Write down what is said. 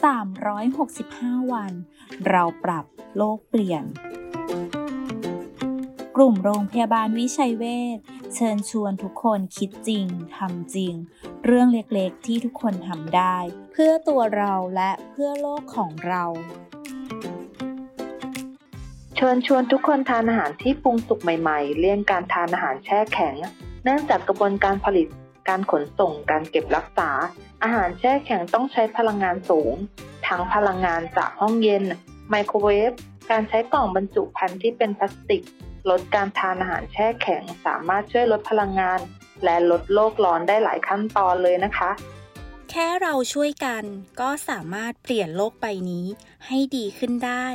365 วัน เราปรับโลกเปลี่ยน กลุ่มโรงพยาบาลวิชัยเวชเชิญชวนทุกคนคิดจริงทำจริง เรื่องเล็กๆที่ทุกคนทำได้ เพื่อตัวเราและเพื่อโลกของเราเชิญชวนทุกคนทานอาหารที่ปรุงสุกใหม่ ๆ เลี่ยงการทานอาหารแช่แข็ง เนื่องจากกระบวนการผลิต การขนส่ง การเก็บรักษา อาหารแช่แข็งต้องใช้พลังงานสูง ทั้งพลังงานจากห้องเย็น ไมโครเวฟ การใช้กล่องบรรจุภัณฑ์ที่เป็นพลาสติก ลดการทานอาหารแช่แข็ง สามารถช่วยลดพลังงาน และลดโลกร้อนได้หลายขั้นตอนเลยนะคะ แค่เราช่วยกันก็สามารถเปลี่ยนโลกใบนี้ให้ดีขึ้นได้